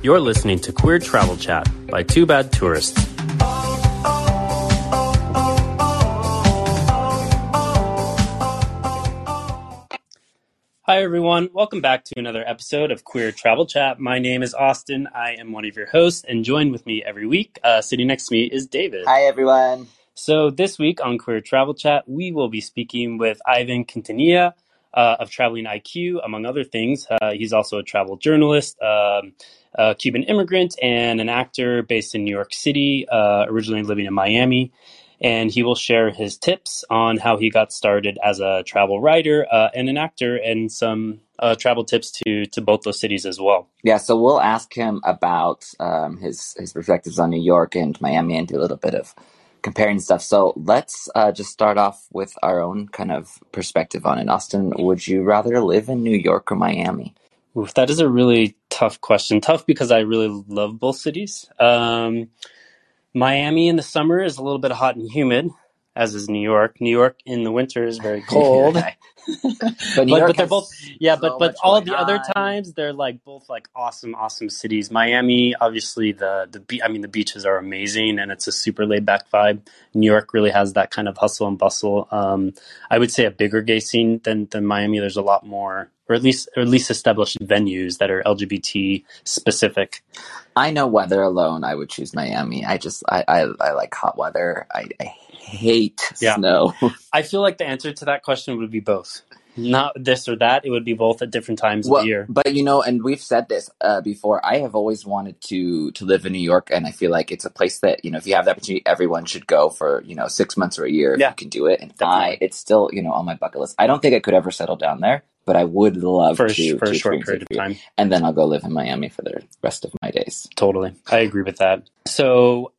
You're listening to Queer Travel Chat by Two Bad Tourists. Hi, everyone. Welcome back to another episode of Queer Travel Chat. My name is Austin. I am one of your hosts, and join with me every week, uh, sitting next to me, is David. Hi, everyone. So, this week on Queer Travel Chat, we will be speaking with Ivan Quintanilla uh, of Traveling IQ, among other things. Uh, he's also a travel journalist, um, a Cuban immigrant, and an actor based in New York City, uh, originally living in Miami and he will share his tips on how he got started as a travel writer uh, and an actor, and some uh, travel tips to to both those cities as well. Yeah, so we'll ask him about um, his his perspectives on New York and Miami, and do a little bit of comparing stuff. So let's uh, just start off with our own kind of perspective on it. Austin, would you rather live in New York or Miami? Oof, that is a really tough question. Tough because I really love both cities. Um, Miami in the summer is a little bit hot and humid, as is New York. New York in the winter is very cold. but but, but they're both yeah so but but all going the other times they're like both like awesome awesome cities miami obviously the the be- i mean the beaches are amazing and it's a super laid back vibe new york really has that kind of hustle and bustle um i would say a bigger gay scene than than miami there's a lot more or at least or at least established venues that are lgbt specific I know weather alone, I would choose Miami. I just I I, I like hot weather. I, I hate Yeah. snow. i feel like the answer to that question would be both not this or that it would be both at different times of the year but you know, and we've said this uh, before. I have always wanted to to live in New York, and I feel like it's a place that you know, if you have the opportunity, everyone should go for you know six months or a year if Yeah. you can do it. And Definitely. I, it's still you know on my bucket list. I don't think I could ever settle down there, but I would love for to for to a short period of time and then I'll go live in Miami for the rest of my days. Totally. I agree with that. So,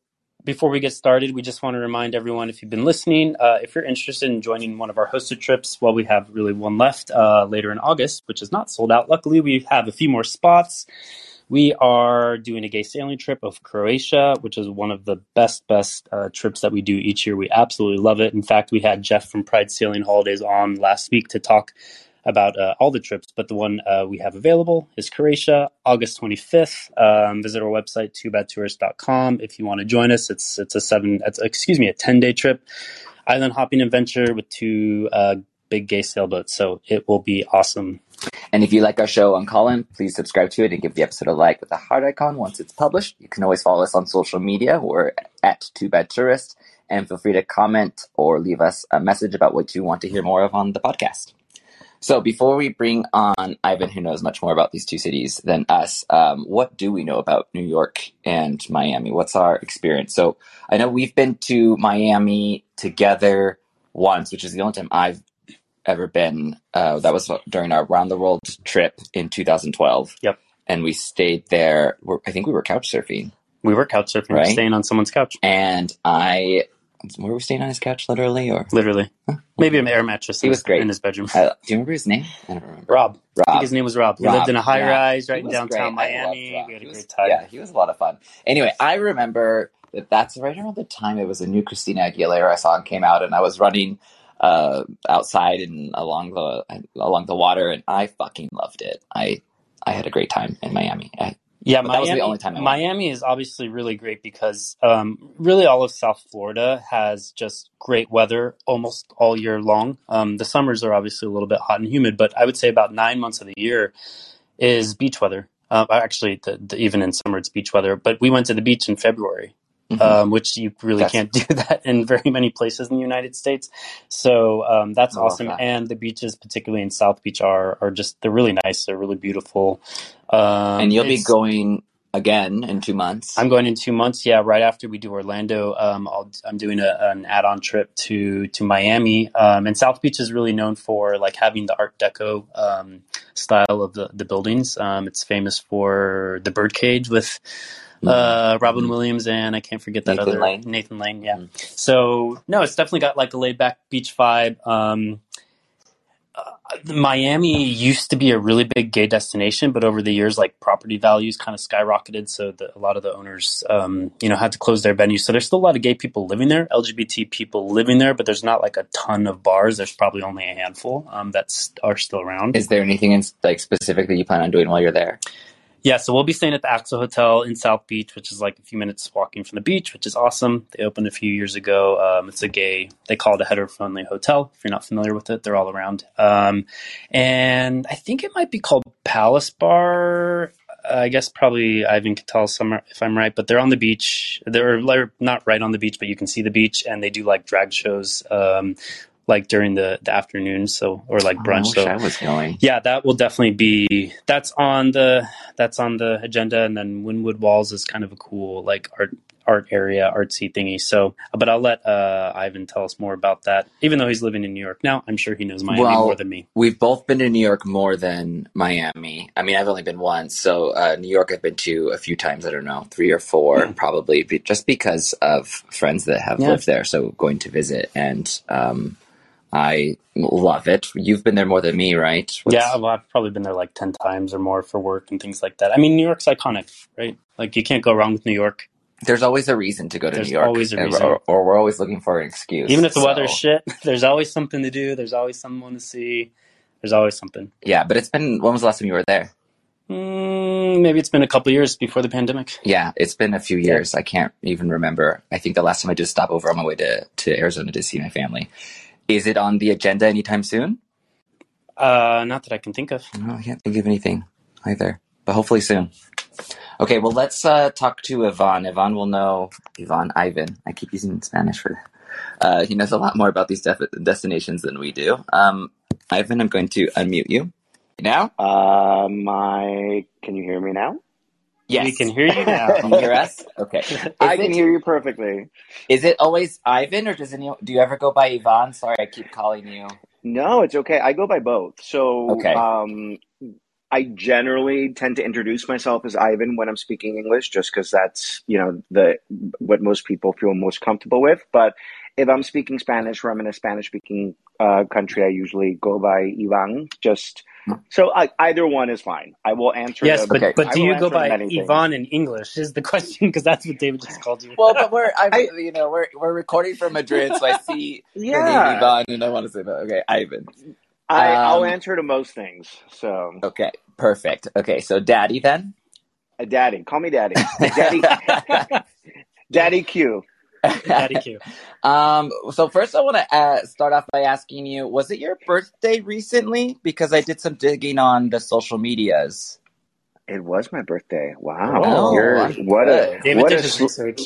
before we get started, we just want to remind everyone if you've been listening, uh, if you're interested in joining one of our hosted trips, well, we have really one left uh, later in August, which is not sold out. Luckily, we have a few more spots. We are doing a gay sailing trip of Croatia, which is one of the best, best uh, trips that we do each year. We absolutely love it. In fact, we had Jeff from Pride Sailing Holidays on last week to talk about uh, all the trips, but the one uh, we have available is Croatia, August 25th. Um, visit our website, twobadtourist.com. If you want to join us, it's it's a seven, it's, excuse me, a 10 day trip, island hopping adventure with two uh, big gay sailboats. So it will be awesome. And if you like our show on Callin, please subscribe to it and give the episode a like with a heart icon once it's published. You can always follow us on social media. We're at Two Bad and feel free to comment or leave us a message about what you want to hear more of on the podcast. So before we bring on Ivan, who knows much more about these two cities than us, um, what do we know about New York and Miami? What's our experience? So I know we've been to Miami together once, which is the only time I've ever been. Uh, that was during our round the world trip in 2012. Yep. And we stayed there. I think we were couch surfing, We were couch surfing, Right. staying on someone's couch, and I were we staying on his couch literally, or literally. Maybe an air mattress He in was his- great. in his bedroom. uh, do you remember his name? I don't remember. Rob. I think Rob. his name was Rob. Rob, lived in a high yeah. rise right in downtown great. Miami. We had a He was- great time. Yeah, he was a lot of fun. Anyway, I remember that that's right around the time it was a new Christina Aguilera song came out, and I was running uh, outside and along the along the water, and I fucking loved it. I I had a great time in Miami. I, Yeah, But that was Miami, the only time I. Miami is obviously really great because um, really all of South Florida has just great weather almost all year long. Um, the summers are obviously a little bit hot and humid, but I would say about nine months of the year is beach weather. Uh, actually, the, the, even in summer, it's beach weather. But we went to the beach in February, Mhm. um, which you really That's- can't do that in very many places in the United States. So um, that's I love awesome. that. And the beaches, particularly in South Beach, are are just they're really nice. They're really beautiful. Um, and you'll be going again in two months. I'm going in two months. Yeah, right after we do Orlando, um, I'll, I'm doing a, an add-on trip to to Miami. Um, and South Beach is really known for like having the Art Deco um, style of the the buildings. Um, it's famous for the birdcage with uh, Robin Williams and I can't forget that Nathan other Lane. Nathan Lane. Yeah. Mhm. So no, it's definitely got like a laid back beach vibe. Um, uh, Miami used to be a really big gay destination, but over the years, like property values kind of skyrocketed. So the, a lot of the owners, um, you know, had to close their venues. So there's still a lot of gay people living there, LGBT people living there, but there's not like a ton of bars. There's probably only a handful um, that are still around. Is there anything in, like specific that you plan on doing while you're there? Yeah, so we'll be staying at the Axel Hotel in South Beach, which is like a few minutes walking from the beach, which is awesome. They opened a few years ago. Um, it's a gay, they call it a hetero-friendly hotel. If you're not familiar with it, they're all around. Um, and I think it might be called Palace Bar. I guess probably Ivan can tell some if I'm right, but they're on the beach. They're, they're not right on the beach, but you can see the beach, and they do like drag shows. Um, like during the, the afternoon, so or like Oh, I brunch. wish so I was going. yeah, that will definitely be that's on the that's on the agenda, and then Wynwood Walls is kind of a cool like art art area, artsy thingy. So, but I'll let uh, Ivan tell us more about that. Even though he's living in New York now, I'm sure he knows Miami Well, more than me. We've both been to New York more than Miami. I mean, I've only been once. So, uh, New York, I've been to a few times. I don't know, three or four, Hmm. probably, just because of friends that have Yeah. lived there. So, going to visit. And um, I love it. You've been there more than me, right? What's- Yeah, well, I've probably been there like ten times or more for work and things like that. I mean, New York's iconic, right? Like you can't go wrong with New York, There's always a reason to go to There's New York. always a reason. Or, or we're always looking for an excuse. even if the So, weather's shit. There's always something to do. There's always someone to see. There's always something. Yeah, but it's been, when was the last time you were there? Mm, maybe it's been a couple years before the pandemic. Yeah, it's been a few years. I can't even remember. I think the last time I did stop over on my way to, to Arizona to see my family. Is it on the agenda anytime soon? Uh, not that I can think of. No, I can't think of anything either, but hopefully soon. Okay, well, let's uh, talk to Ivan. Ivan will know, Ivan, Ivan. I keep using Spanish for that. Uh, he knows a lot more about these def- destinations than we do. Um, Ivan, I'm going to unmute you now. Uh, my, can you hear me now? Yes. We can hear you now. Can you hear us? Okay. I can it- hear you perfectly. Is it always Ivan, or does any, do you ever go by Ivan? Sorry, I keep calling you. No, it's okay. I go by both. So, Okay. um, I generally tend to introduce myself as Ivan when I'm speaking English, just because that's you know the what most people feel most comfortable with. But if I'm speaking Spanish or I'm in a Spanish-speaking uh, country, I usually go by Ivan. Just so I, either one is fine. I will answer. Yes, them. but, Okay. but do you go by Ivan in English? Is the question because that's what David just called you. Well, but we're, I, I- you know, we're we're recording from Madrid, so I see the name Yeah, Ivan, and I want to say that. Okay, Ivan. I, I'll Um, answer to most things. So, Okay, perfect. Okay, so Daddy then. uh, Daddy, call me Daddy. Daddy, Daddy Q. Daddy Q. um. So first, I want to uh, start off by asking you: Was it your birthday recently? Because I did some digging on the social medias. It was my birthday. Wow, Oh, You're, what a. David what a sl- research.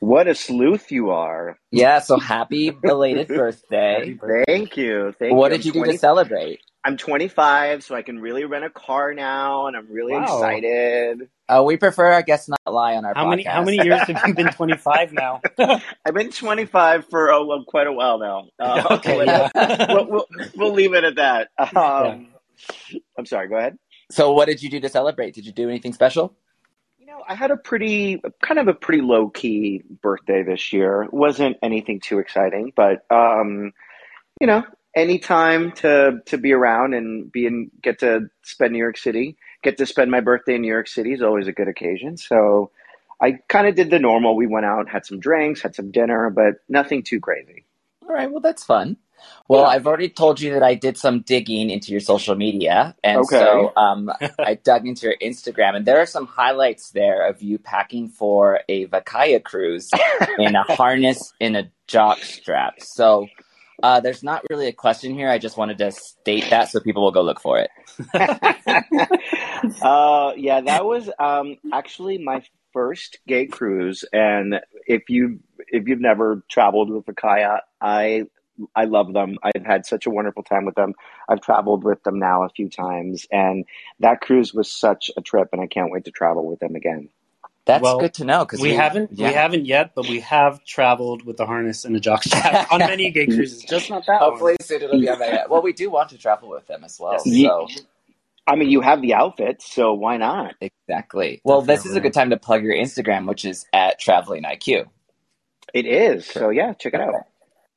What a sleuth you are. Yeah. So happy belated birthday. birthday. Thank you. Thank What you. did I'm you do to celebrate? I'm 25, so I can really rent a car now, and I'm really Wow. excited. Uh, we prefer our guests not lie on our How podcast. many how many years have you been 25 now? I've been 25 for oh, well, quite a while now. Uh, okay, we'll, yeah. we'll, we'll, we'll leave it at that. Um, I'm sorry. Go ahead. So what did you do to celebrate? Did you do anything special? Know, I had a pretty, kind of a pretty low key birthday this year. Wasn't anything too exciting, but um, you know, any time to to be around and be in, get to spend New York City, get to spend my birthday in New York City is always a good occasion. So I kind of did the normal. We went out, had some drinks, had some dinner, but nothing too crazy. All right, well, that's fun. Well, Yeah. I've already told you that I did some digging into your social media. And Okay. so um, I dug into your Instagram, and there are some highlights there of you packing for a Vacaya cruise in a harness in a jock strap. So uh, there's not really a question here. I just wanted to state that so people will go look for it. uh, yeah, that was um, actually my first gay cruise, and if you if you've never traveled with Vacaya, I I love them. I've had such a wonderful time with them. I've traveled with them now a few times, and that cruise was such a trip, and I can't wait to travel with them again. That's Well, good to know because We haven't yeah. we haven't yet, but we have traveled with the harness and the jockstrap on many gay cruises, just not that Hopefully one. soon it'll be on there. Well, we do want to travel with them as well. Ye- So I mean, you have the outfits, so why not? exactly. Well, this is a good time to plug your Instagram, which is at Traveling IQ. It is. So yeah, check it out.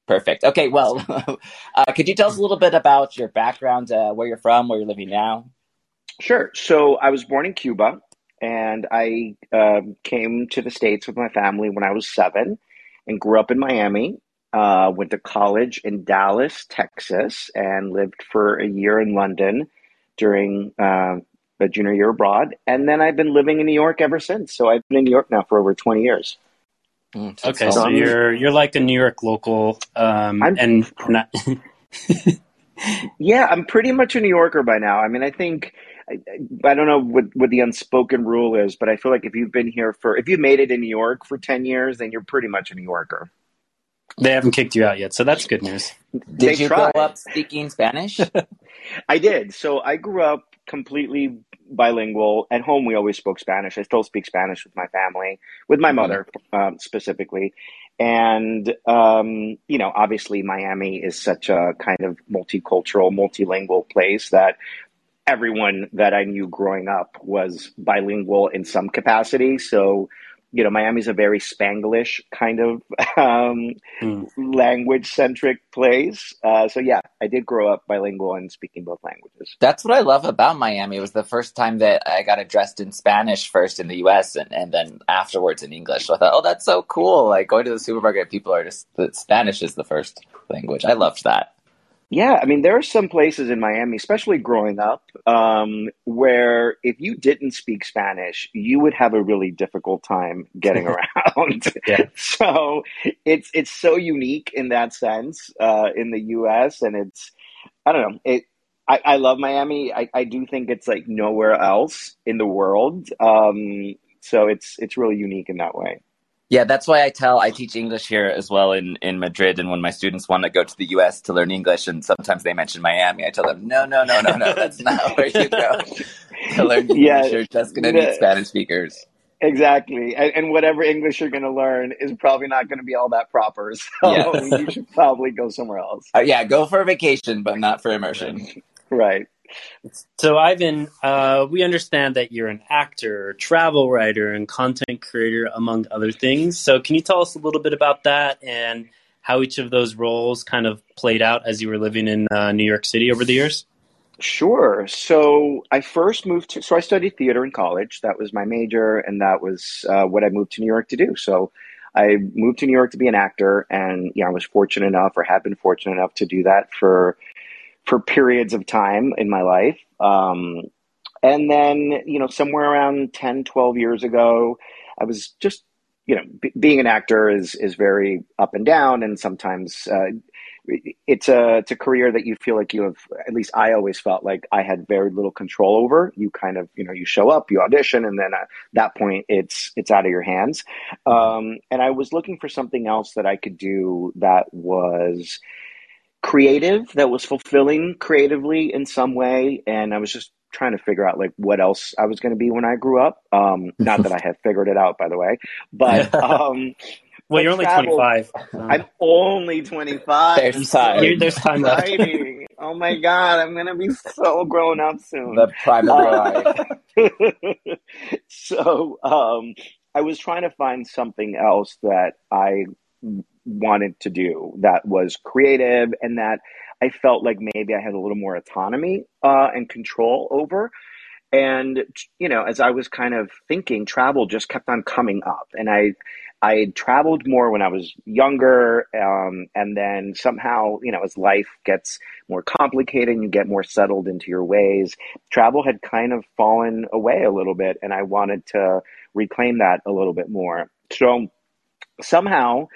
Perfect. Okay, well, uh, could you tell us a little bit about your background, uh, where you're from, where you're living now? Sure. So I was born in Cuba, and I um came to the States with my family when I was seven, and grew up in Miami. Uh, went to college in Dallas, Texas, and lived for a year in London during uh, a junior year abroad, and then I've been living in New York ever since. So I've been in New York now for over twenty years. Mm, okay, so you're you're like a New York local, um, I'm, and not. yeah, I'm pretty much a New Yorker by now. I mean, I think I, I don't know what, what the unspoken rule is, but I feel like if you've been here for if you've made it in New York for ten years, then you're pretty much a New Yorker. They haven't kicked you out yet, so that's good news. Did they you tried. grow up speaking Spanish? I did. So I grew up completely bilingual. At home, we always spoke Spanish. I still speak Spanish with my family, with my mm-hmm. mother um, specifically. And, um, you know, obviously Miami is such a kind of multicultural, multilingual place that everyone that I knew growing up was bilingual in some capacity. So you know, Miami's a very Spanglish kind of um, mm. language centric place. Uh, so yeah, I did grow up bilingual and speaking both languages. That's what I love about Miami. It was the first time that I got addressed in Spanish first in the U.S. and, and then afterwards in English. So I thought, oh, that's so cool. Like going to the supermarket, people are just Spanish is the first language. I loved that. Yeah, I mean, there are some places in Miami, especially growing up, um, where if you didn't speak Spanish, you would have a really difficult time getting around. yeah. So it's it's so unique in that sense uh, in the U.S. and it's I don't know it. I, I love Miami. I, I do think it's like nowhere else in the world. Um, so it's it's really unique in that way. Yeah, that's why I tell I teach English here as well in, in Madrid. And when my students want to go to the US to learn English, and sometimes they mention Miami, I tell them, no, no, no, no, no, that's not where you go to learn English. Yeah, You're just going to meet Spanish speakers. Exactly. And, and, whatever English you're going to learn is probably not going to be all that proper. So yeah. you should probably go somewhere else. Uh, yeah, go for a vacation, but not for immersion. Right. So, Ivan, uh, we understand that you're an actor, travel writer, and content creator, among other things. So, can you tell us a little bit about that and how each of those roles kind of played out as you were living in uh, New York City over the years? Sure. So, I first moved to, so I studied theater in college. That was my major, and that was uh, what I moved to New York to do. So, I moved to New York to be an actor, and yeah, I was fortunate enough, or have been fortunate enough, to do that for for periods of time in my life. Um, and then, you know, somewhere around 10, 12 years ago, I was just, you know, b- being an actor is, is very up and down. And sometimes, uh, it's a, it's a career that you feel like you have, at least I always felt like I had very little control over. You kind of, you know, you show up, you audition, and then at that point it's, it's out of your hands. Um, and I was looking for something else that I could do that was, creative that was fulfilling creatively in some way and i was just trying to figure out like what else i was going to be when i grew up. Um not that i have figured it out by the way but um well you're only 25 i'm only 25 there's time. There's time left. oh my god i'm gonna be so grown up soon. The prime of life. So um i was trying to find something else that i wanted to do that was creative and that I felt like maybe I had a little more autonomy uh, and control over. And you know, as I was kind of thinking, travel just kept on coming up, and I I had traveled more when I was younger, um, and then somehow, you know, as life gets more complicated and you get more settled into your ways, travel had kind of fallen away a little bit, and I wanted to reclaim that a little bit more. So somehow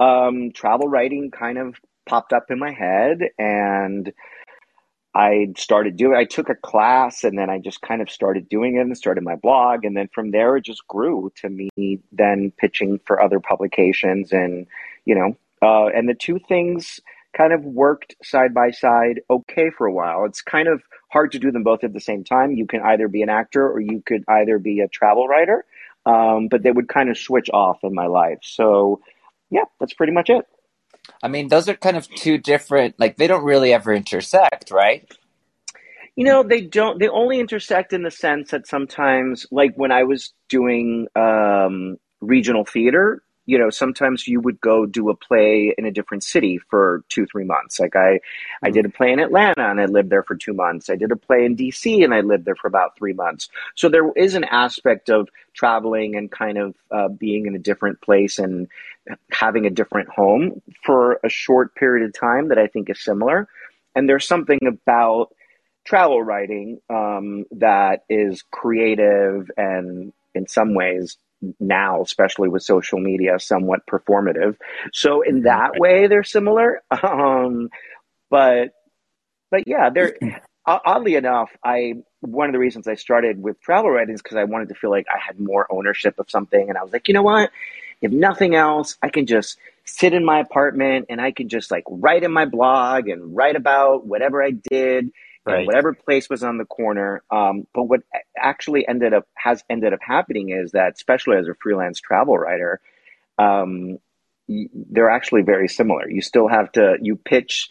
um, travel writing kind of popped up in my head and I started doing I took a class and then I just kind of started doing it and started my blog and then from there it just grew to me then pitching for other publications and you know uh, and the two things kind of worked side by side okay for a while. It's kind of hard to do them both at the same time. You can either be an actor or you could either be a travel writer um, but they would kind of switch off in my life. So, yeah, that's pretty much it. I mean, those are kind of two different, like, they don't really ever intersect, right? You know, they don't, they only intersect in the sense that sometimes, like when I was doing um, regional theater, you know sometimes you would go do a play in a different city for two three months. Like i i did a play in atlanta and i lived there for two months. I did a play in dc and i lived there for about three months. So there is an aspect of traveling and kind of uh, being in a different place and having a different home for a short period of time that i think is similar. And there's something about travel writing um, that is creative and in some ways now, especially with social media, somewhat performative. So in that way, they're similar. Um, but but yeah, they're oddly enough, I one of the reasons I started with travel writing is because I wanted to feel like I had more ownership of something, and I was like, you know what? If nothing else, I can just sit in my apartment and I can just like write in my blog and write about whatever I did right. whatever place was on the corner. Um, but what actually ended up has ended up happening is that, especially as a freelance travel writer, um, they're actually very similar. You still have to you pitch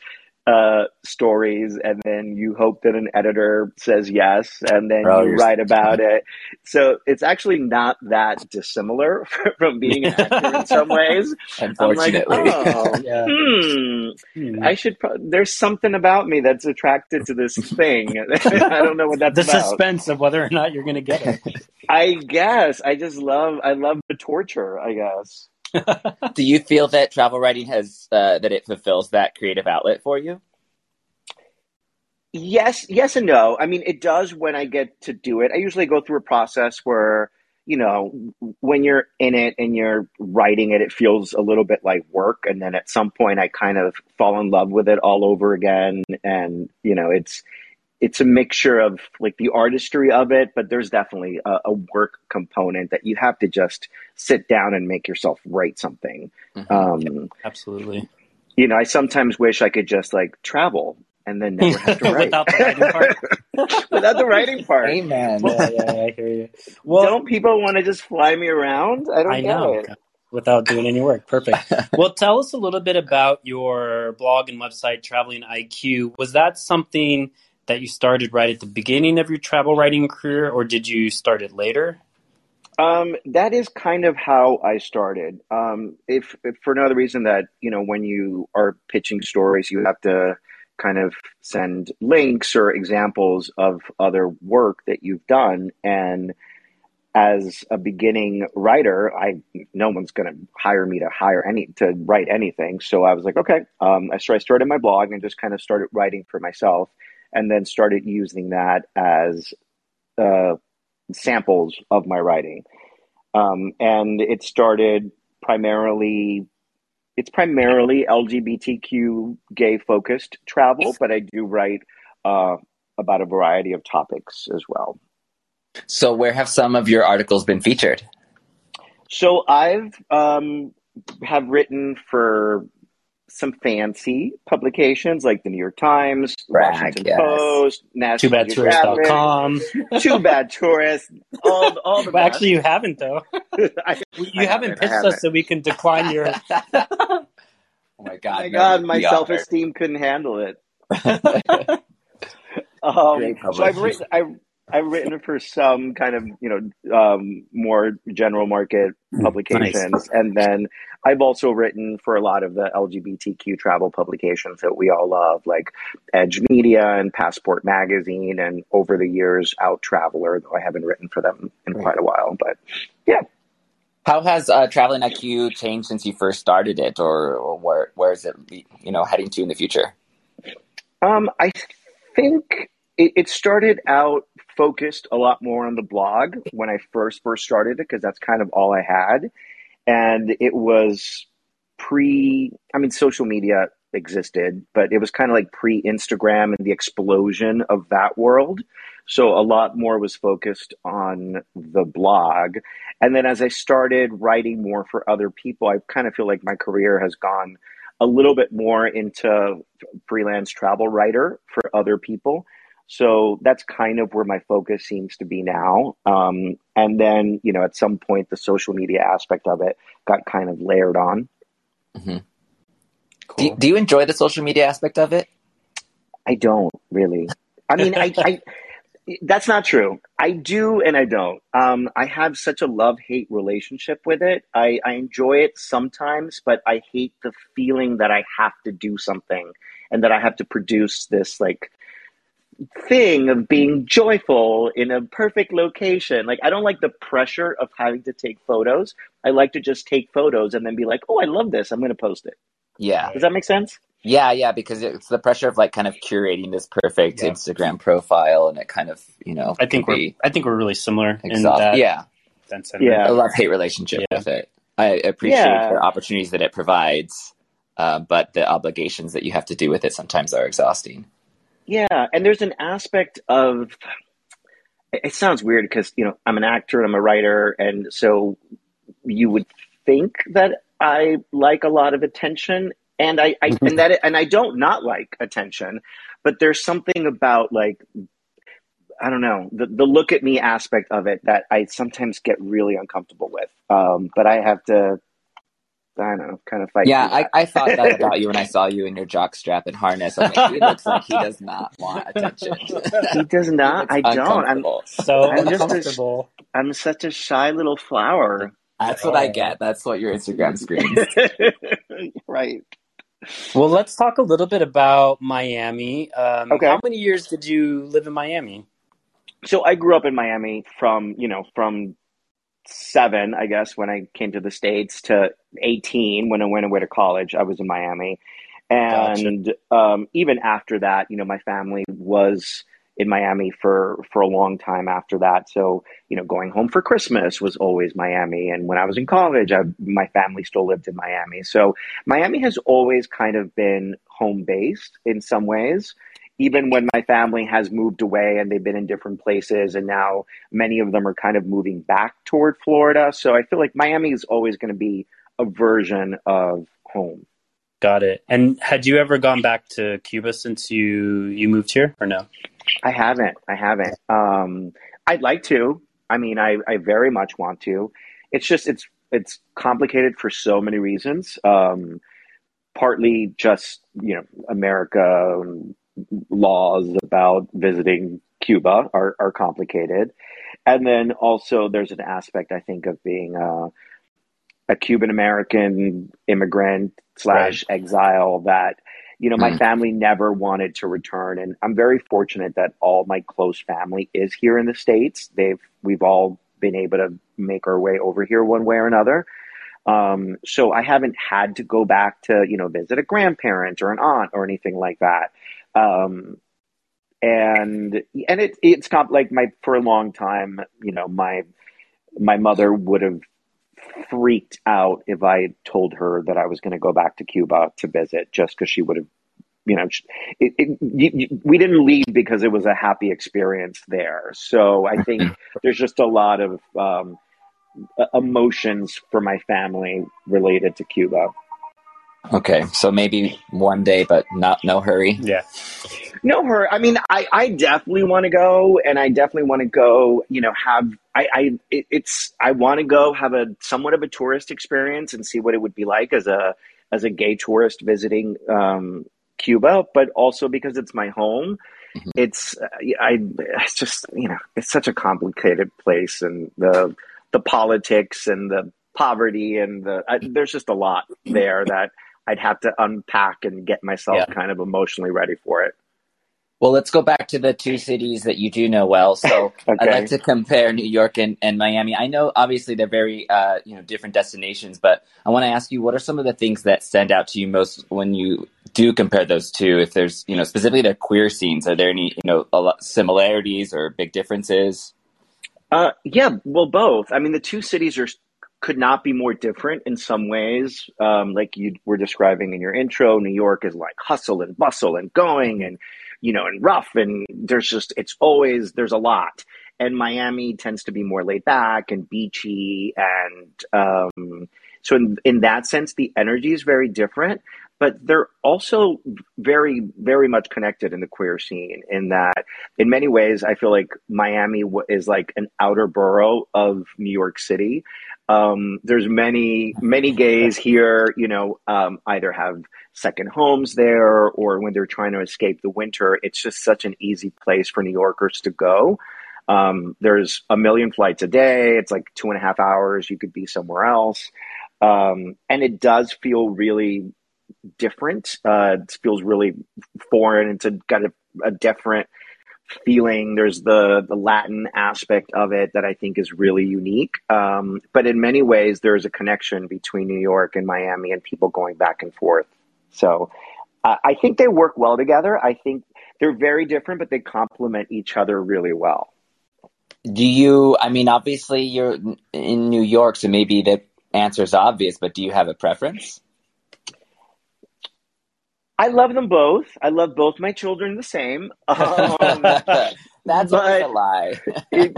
uh, stories, and then you hope that an editor says yes, and then oh, you write about it. So it's actually not that dissimilar from being an actor in some ways. Unfortunately, like, oh, yeah. hmm, hmm. I should. Pro- there's something about me that's attracted to this thing. I don't know what that's the about. suspense of whether or not you're going to get it. I guess I just love. I love the torture. I guess. Do you feel that travel writing has uh, that it fulfills that creative outlet for you? Yes, yes and no. I mean, it does when I get to do it. I usually go through a process where, you know, when you're in it and you're writing it, it feels a little bit like work. And then at some point, I kind of fall in love with it all over again. And, you know, it's, it's a mixture of like the artistry of it, but there's definitely a, a, work component that you have to just sit down and make yourself write something. Mm-hmm. Um, Absolutely. You know, I sometimes wish I could just like travel and then never have to write without the writing part. without the writing part. Amen. yeah, yeah, I hear you. Well, don't people want to just fly me around? I don't I know. It. Without doing any work. Perfect. well, tell us a little bit about your blog and website, Traveling IQ. Was that something that you started right at the beginning of your travel writing career, or did you start it later? Um, that is kind of how I started. Um, if, if, for another reason that you know when you are pitching stories, you have to kind of send links or examples of other work that you've done, and as a beginning writer, I no one's going to hire me to hire any to write anything. So I was like, okay. Um, so I started my blog and just kind of started writing for myself and then started using that as uh, samples of my writing. Um, and it started primarily, it's primarily LGBTQ gay focused travel, but I do write uh, about a variety of topics as well. So, where have some of your articles been featured? So, I've um, have written for some fancy publications like the New York Times, Brag, Washington yes. Post, National TwoBadTourist.com. Two Bad Tourist. All, all the well, actually, you haven't though. I, you I haven't pitched us so we can decline your. oh my god! Oh my god! My self esteem couldn't handle it. um, so I've written. I I've written for some kind of you know um, more general market mm, publications, nice. and then I've also written for a lot of the LGBTQ travel publications that we all love, like Edge Media and Passport Magazine, and over the years, Out Traveler. Though I haven't written for them in quite a while, but yeah. How has uh, Traveling IQ changed since you first started it, or, or where where is it you know heading to in the future? Um, I think it, it started out focused a lot more on the blog when I first first started it because that's kind of all I had, and it was pre. I mean, social media existed, but it was kind of like pre Instagram and the explosion of that world. So a lot more was focused on the blog. And then as I started writing more for other people, I kind of feel like my career has gone a little bit more into freelance travel writer for other people. So that's kind of where my focus seems to be now. Um, and then, you know, at some point, the social media aspect of it got kind of layered on. Mm-hmm. Cool. Do, do you enjoy the social media aspect of it? I don't really. I mean, I, I that's not true. I do and I don't. Um, I have such a love hate relationship with it. I, I enjoy it sometimes, but I hate the feeling that I have to do something and that I have to produce this like thing of being joyful in a perfect location. Like I don't like the pressure of having to take photos. I like to just take photos and then be like, "Oh, I love this. I'm going to post it." Yeah. Does that make sense? Yeah, yeah, because it's the pressure of like kind of curating this perfect Yeah. Instagram profile, and it kind of you know. I think we're I think we're really similar in that yeah, sense. Yeah. a love hate relationship Yeah. with it. I appreciate Yeah. the opportunities that it provides, uh, but the obligations that you have to do with it sometimes are exhausting. Yeah, and there's an aspect of it sounds weird because you know I'm an actor and I'm a writer, and so you would think that I like a lot of attention, and I, I and that and I don't not like attention, but there's something about like I don't know the the look at me aspect of it that I sometimes get really uncomfortable with. Um, but I have to I don't know kind of fight. Yeah, I. I thought that about you when I saw you in your jock strap and harness. I'm like, he looks like he does not want attention. he does not. I don't. I'm So I'm just a- uncomfortable. I'm such a shy little flower. That's what I get. That's what your Instagram screams. right. Well, let's talk a little bit about Miami. Um, Okay. How many years did you live in Miami? So I grew up in Miami from, you know, from seven, I guess, when I came to the States to 18 when I went away to college. I was in Miami. And um, even after that, you know, my family was in Miami for, for a long time after that. So, you know, going home for Christmas was always Miami. And when I was in college, I, my family still lived in Miami. So Miami has always kind of been home based in some ways. Even when my family has moved away and they've been in different places, and now many of them are kind of moving back toward Florida. So I feel like Miami is always going to be a version of home. Got it. And had you ever gone back to Cuba since you you moved here, or no? I haven't. I haven't. Um, I'd like to. I mean, I, I very much want to. It's just it's it's complicated for so many reasons. Um, partly just you know America and laws about visiting Cuba are, are complicated, and then also there's an aspect I think of being a, a Cuban American immigrant slash exile that you know my Mm. family never wanted to return, and I'm very fortunate that all my close family is here in the states. They've we've all been able to make our way over here one way or another. Um, so I haven't had to go back to, you know, visit a grandparent or an aunt or anything like that. Um, and, and it, it's comp like my, for a long time, you know, my, my mother would have freaked out if I told her that I was going to go back to Cuba to visit just because she would have, you know, it, it, you, we didn't leave because it was a happy experience there. So I think there's just a lot of, um, emotions for my family related to Cuba. Okay, so maybe one day, but not no hurry. Yeah. No, hurry. I mean, I, I definitely want to go, and I definitely want to go. You know, have I, I it, it's I want to go have a somewhat of a tourist experience and see what it would be like as a as a gay tourist visiting um, Cuba, but also because it's my home. Mhm. It's uh, I it's just you know it's such a complicated place, and the the politics and the poverty and the I, there's just a lot there that I'd have to unpack and get myself Yeah. kind of emotionally ready for it. Well, let's go back to the two cities that you do know well. So I'd like to compare New York and, and Miami. I know obviously they're very uh, you know different destinations, but I want to ask you what are some of the things that stand out to you most when you do compare those two? If there's you know specifically their queer scenes, are there any you know a lot similarities or big differences? Uh, yeah, well, both. I mean, the two cities are could not be more different in some ways. Um, like you were describing in your intro, New York is like hustle and bustle and going and you know and rough and there's just it's always there's a lot. And Miami tends to be more laid back and beachy and um, so in in that sense the energy is very different. But they're also very, very much connected in the queer scene. In that, in many ways, I feel like Miami is like an outer borough of New York City. Um, there's many, many gays here, you know, um, either have second homes there or when they're trying to escape the winter, it's just such an easy place for New Yorkers to go. Um, there's a million flights a day. It's like two and a half hours. You could be somewhere else. Um, and it does feel really different. Uh, it feels really foreign. It's a, got a, a different feeling. There's the the Latin aspect of it that I think is really unique. Um, but in many ways, there's a connection between New York and Miami, and people going back and forth. So I, I think they work well together. I think they're very different, but they complement each other really well. Do you? I mean, obviously you're in New York, so maybe the answer is obvious. But do you have a preference? I love them both. I love both my children the same. Um, That's always a lie. it,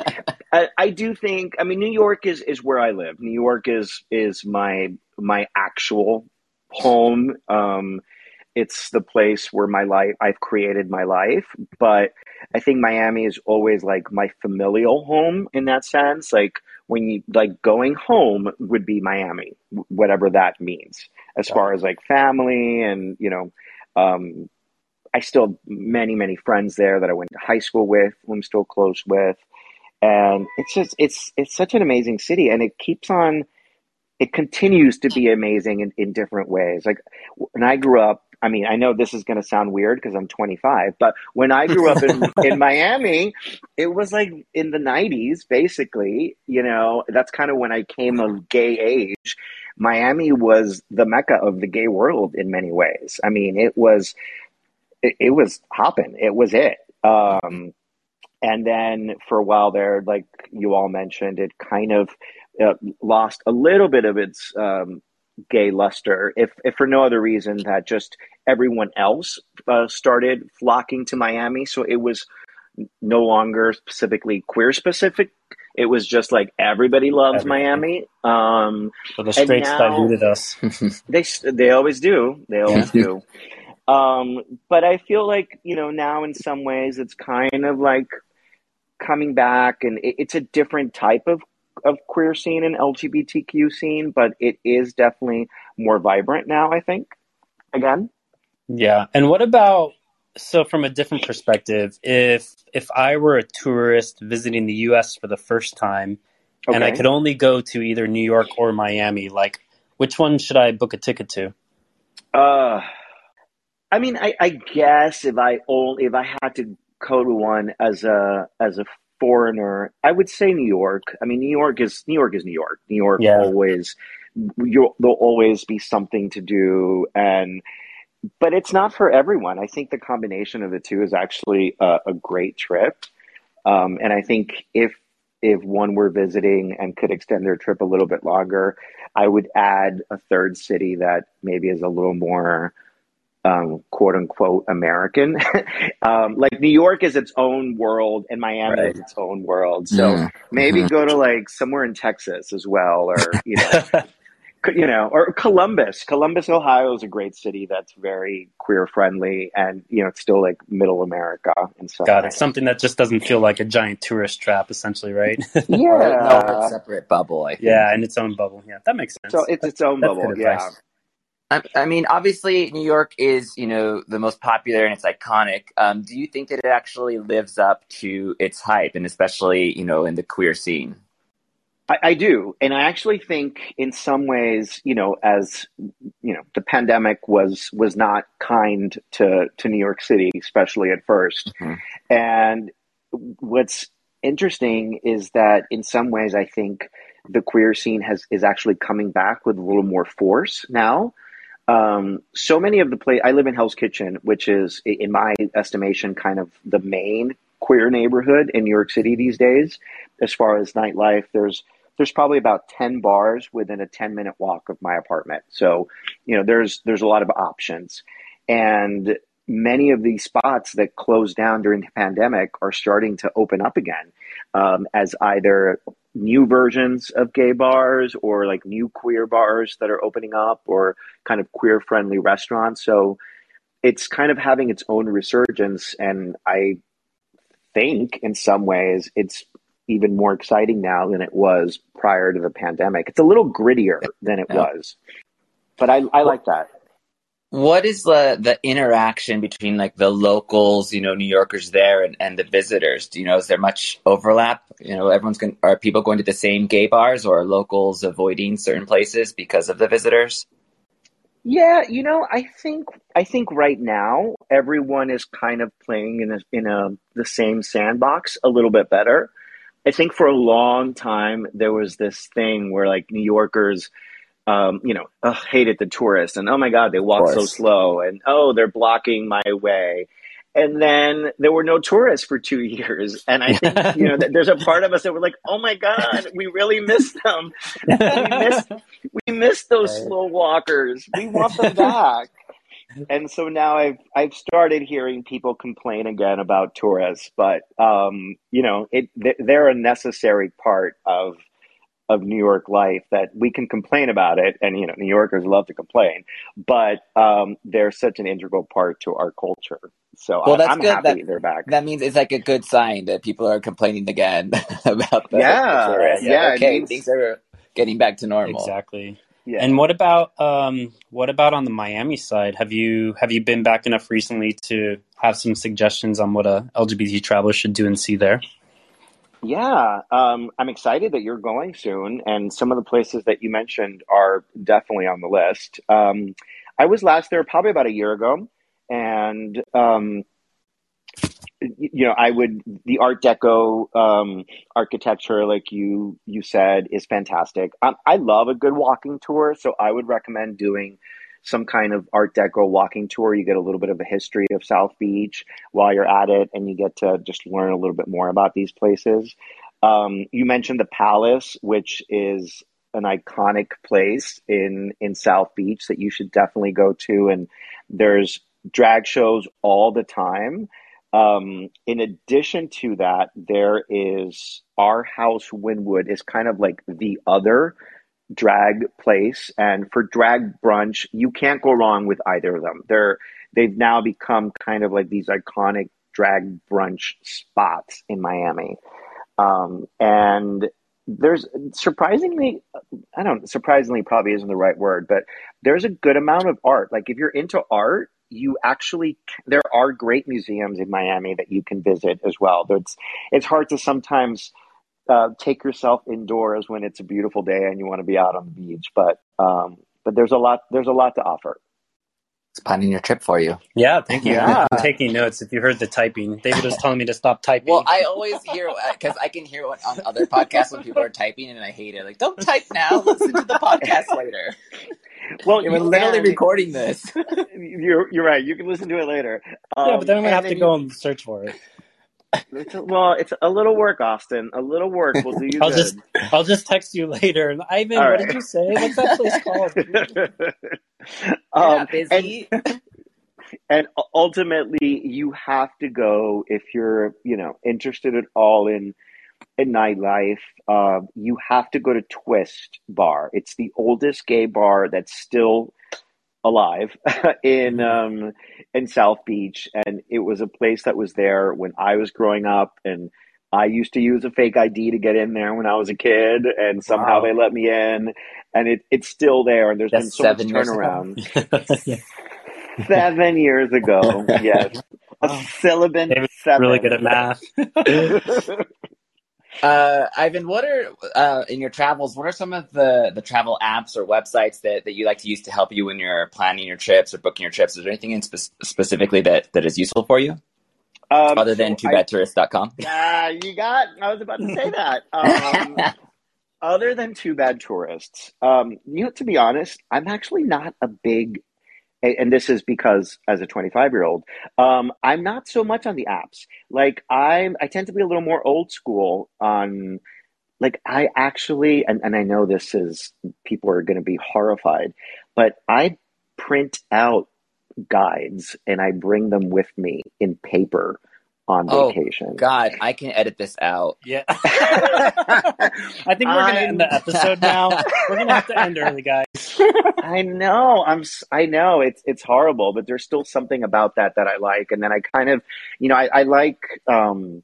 I, I do think. I mean, New York is is where I live. New York is is my my actual home. Um, it's the place where my life I've created my life. But I think Miami is always like my familial home in that sense. Like when you like going home would be Miami, whatever that means, as far as like family and you know. Um, I still have many, many friends there that I went to high school with, who I'm still close with. And it's just it's it's such an amazing city and it keeps on it continues to be amazing in, in different ways. Like when I grew up, I mean, I know this is going to sound weird because I'm 25, but when I grew up in, in Miami, it was like in the 90s, basically. You know, that's kind of when I came of gay age. Miami was the mecca of the gay world in many ways. I mean, it was it, it was hopping. It was it. Um, and then for a while there, like you all mentioned, it kind of uh, lost a little bit of its um, gay luster, if if for no other reason that just everyone else uh, started flocking to Miami, so it was no longer specifically queer specific. It was just like everybody loves. Miami. Um, So the straights diluted us. they they always do. They always do. Um, but I feel like you know now in some ways it's kind of like coming back, and it, it's a different type of of queer scene and LGBTQ scene, but it is definitely more vibrant now. I think again. Yeah. And what about so from a different perspective, if if I were a tourist visiting the US for the first time and I could only go to either New York or Miami, like which one should I book a ticket to? Uh, I mean, I, I guess if I only if I had to go to one as a as a foreigner, I would say New York. I mean, New York is New York is New York. New York Yeah. always you'll there'll always be something to do, and but it's not for everyone. I think the combination of the two is actually a, a great trip, um, and I think if if one were visiting and could extend their trip a little bit longer, I would add a third city that maybe is a little more um, quote unquote American. um, like New York is its own world and Miami Right. is its own world. So Mm. maybe Mhm. go to like somewhere in Texas as well, or you know, you know, or Columbus. Columbus, Ohio is a great city that's very queer friendly, and you know, it's still like middle America and stuff. Got it. Something that just doesn't feel like a giant tourist trap, essentially, right? Or, no, Yeah. separate bubble. I think. yeah, in its own bubble. Yeah, that makes sense. So it's its own That's bubble. good Yeah. advice. I, I mean, obviously, New York is, you know, the most popular and it's iconic. Um, do you think that it actually lives up to its hype, and especially, you know, in the queer scene? I, I do, and I actually think, in some ways, you know, as you know, the pandemic was was not kind to to New York City, especially at 1st Mhm. And what's interesting is that, in some ways, I think the queer scene has is actually coming back with a little more force now. Um, so many of the play I live in Hell's Kitchen, which is, in my estimation, kind of the main queer neighborhood in New York City these days. As far as nightlife, there's there's probably about 10 bars within a 10 minute walk of my apartment. So, you know, there's there's a lot of options. And many of these spots that closed down during the pandemic are starting to open up again um, as either new versions of gay bars or like new queer bars that are opening up or kind of queer friendly restaurants. So it's kind of having its own resurgence. And I think in some ways it's even more exciting now than it was prior to the pandemic. It's a little grittier than it was. But I, I like that. What is the the interaction between like the locals, you know, New Yorkers there, and, and the visitors? Do you know is there much overlap? You know, everyone's going. Are people going to the same gay bars, or are locals avoiding certain places because of the visitors? Yeah, you know, I think I think right now everyone is kind of playing in a in a the same sandbox a little bit better. I think for a long time there was this thing where like New Yorkers um, you know, ugh, hated the tourists and oh my God, they walk so slow and oh, they're blocking my way. And then there were no tourists for two years. And I think, you know, there's a part of us that were like, oh my God, we really miss them. We miss, we miss those Right. slow walkers. We want them back. And so now I've I've started hearing people complain again about tourists, but um, you know, it they're a necessary part of of New York life that we can complain about it, and you know, New Yorkers love to complain, but um, they're such an integral part to our culture. So Well, I, that's I'm good happy that- they're back. That means it's like a good sign that people are complaining again about the, Yeah, the tourists. yeah, okay, means- things are getting back to normal. exactly. yeah. And what about um, what about on the Miami side? Have you have you been back enough recently to have some suggestions on what a LGBT traveler should do and see there? Yeah, um, I'm excited that you're going soon, and some of the places that you mentioned are definitely on the list. Um, I was last there probably about a year ago, and um, you know, I would the Art Deco um, architecture, like you you said, is fantastic. Um, I love a good walking tour, so I would recommend doing some kind of Art Deco walking tour. You get a little bit of a history of South Beach while you're at it, and you get to just learn a little bit more about these places. Um, you mentioned the Palace, which is an iconic place in in South Beach that you should definitely go to, and there's drag shows all the time. Um, in addition to that, there is R House Wynwood is kind of like the other drag place, and for drag brunch, you can't go wrong with either of them. They're they've now become kind of like these iconic drag brunch spots in Miami, um, and there's surprisingly, I don't surprisingly probably isn't the right word, but there's a good amount of art. Like if you're into art, you actually there are great museums in Miami that you can visit as well. It's it's hard to sometimes uh, take yourself indoors when it's a beautiful day and you want to be out on the beach, but um, but there's a lot there's a lot to offer. It's planning your trip for you. Yeah, thank you. Yeah. I'm taking notes. If you heard the typing, David was telling me to stop typing. Well, I always hear because I can hear what, on other podcasts when people are typing, and I hate it. Like, don't type now. Listen to the podcast later. Well, We're literally recording this. You're you're right. You can listen to it later. Um, yeah, but then I'm gonna have to then go and search for it. You- it's a- well, it's a little work, Austin. A little work will do you I'll good. just I'll just text you later. And Ivan, All what right. did you say? What's that place called? Um, not busy. and ultimately you have to go if you're you know interested at all in in nightlife uh, you have to go to twist bar it's the oldest gay bar that's still alive in um in south beach and it was a place that was there when i was growing up and i used to use a fake id to get in there when i was a kid and somehow Wow. they let me in and it, it's still there and there's That's been so much turnaround Yeah. seven years ago. Yes, a Wow. syllabus. David's seven. really good at math. Uh, Ivan, what are uh, in your travels? What are some of the, the travel apps or websites that, that you like to use to help you when you're planning your trips or booking your trips? Is there anything in spe- specifically that, that is useful for you um, other than so twobadtourist.com? Yeah, you got. I was about to say that. Um, other than Two Bad Tourists, um, you know, to be honest, I'm actually not a big. And this is because, as a 25 year old, um, I'm not so much on the apps. Like I'm, I tend to be a little more old school on. Like I actually, and, and I know this is people are going to be horrified, but I print out guides and I bring them with me in paper on Oh, vacation. God, I can edit this out. Yeah. I think we're gonna end the episode now. We're gonna have to end early, guys. I know. I'm. s- I know it's it's horrible, but there's still something about that that I like. And then I kind of, you know, I, I like. um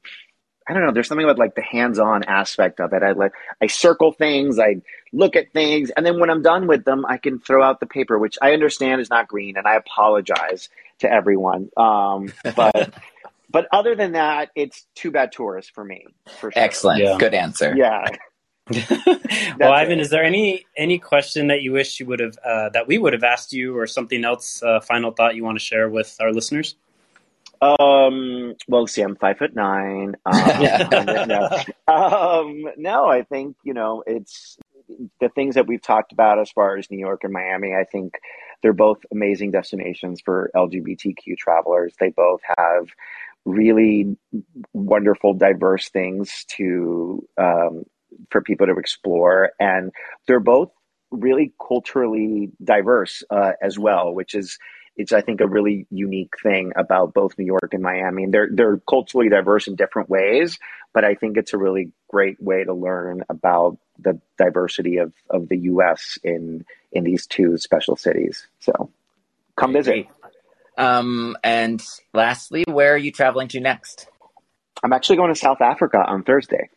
I don't know. There's something about like the hands-on aspect of it. I like. I circle things. I look at things, and then when I'm done with them, I can throw out the paper, which I understand is not green, and I apologize to everyone. Um, but but other than that, it's two bad tourists for me. For sure. Excellent. Yeah. Good answer. Yeah. well, Ivan, it. is there any any question that you wish you would have uh, that we would have asked you, or something else? Uh, final thought you want to share with our listeners? Um. Well, see, I'm five foot nine. Um, Yeah. no, um, no, I think you know it's the things that we've talked about as far as New York and Miami, I think they're both amazing destinations for LGBTQ travelers. They both have really wonderful, diverse things to um, for people to explore, and they're both really culturally diverse uh, as well, which is it's I think a really unique thing about both New York and Miami. They're they're culturally diverse in different ways, but I think it's a really great way to learn about the diversity of, of the U.S. in in these two special cities. So come visit. Um, and lastly, where are you traveling to next? I'm actually going to South Africa on Thursday.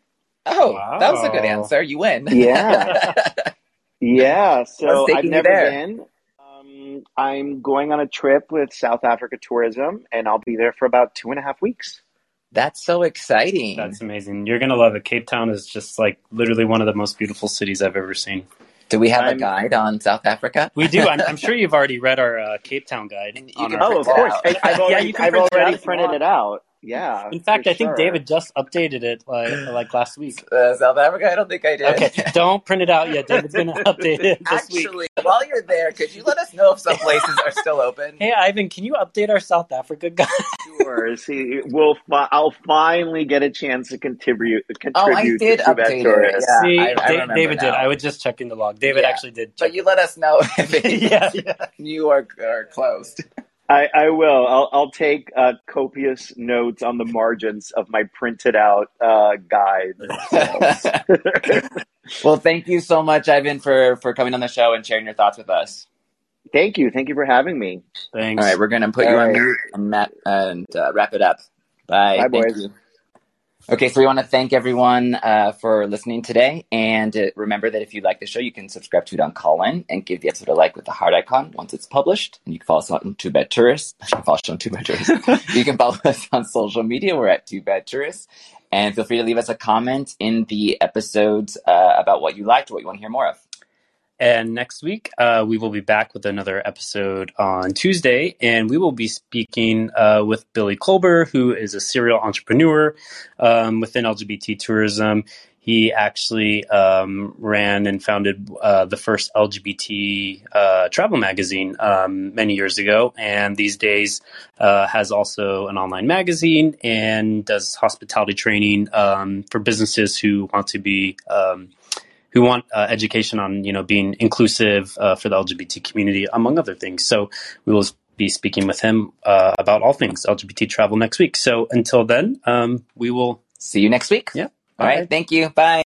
Oh, wow. that was a good answer. You win. Yeah. yeah. So I've never been. Um, I'm going on a trip with South Africa Tourism, and I'll be there for about two and a half weeks. That's so exciting. That's amazing. You're going to love it. Cape Town is just like literally one of the most beautiful cities I've ever seen. Do we have I'm, a guide on South Africa? We do. I'm, I'm sure you've already read our uh, Cape Town guide. oh, of course. I, have already, yeah, I've already printed it out. Yeah. In fact, I think David just updated it like like last week. Uh, South Africa? I don't think I did. Okay, don't print it out yet. David's going to update it this Actually, week. while you're there, could you let us know if some places are still open? Hey, Ivan, can you update our South Africa guide? sure. See, we'll fi- I'll finally get a chance to contribute. contribute oh, I did update it. Yeah, See, I, I David now. did. I would just check in the log. David yeah. actually did. but you let us know if yeah, yeah. you are, are closed. I, I will. I'll, I'll take uh, copious notes on the margins of my printed out uh, guide. well, thank you so much, Ivan, for, for coming on the show and sharing your thoughts with us. Thank you. Thank you for having me. Thanks. All right, we're going to put All you right. on mute and, and uh, wrap it up. Bye. Bye, boys. You. Okay, so we want to thank everyone uh, for listening today. And uh, remember that if you like the show, you can subscribe to it on Callin and give the episode a like with the heart icon once it's published. And you can follow us on Two Bad Tourists. You can follow us on Two Bad Tourists. you can follow us on social media. We're at Two Bad Tourists. And feel free to leave us a comment in the episodes uh, about what you liked, or what you want to hear more of. And next week, uh, we will be back with another episode on Tuesday, and we will be speaking uh, with Billy Kolber, who is a serial entrepreneur um, within LGBT tourism. He actually um, ran and founded uh, the first LGBT uh, travel magazine um, many years ago, and these days uh, has also an online magazine and does hospitality training um, for businesses who want to be who want uh, education on you know being inclusive uh, for the LGBT community, among other things. So we will be speaking with him uh, about all things LGBT travel next week. So until then, um, we will see you next week. Yeah. All right. Thank you. Bye.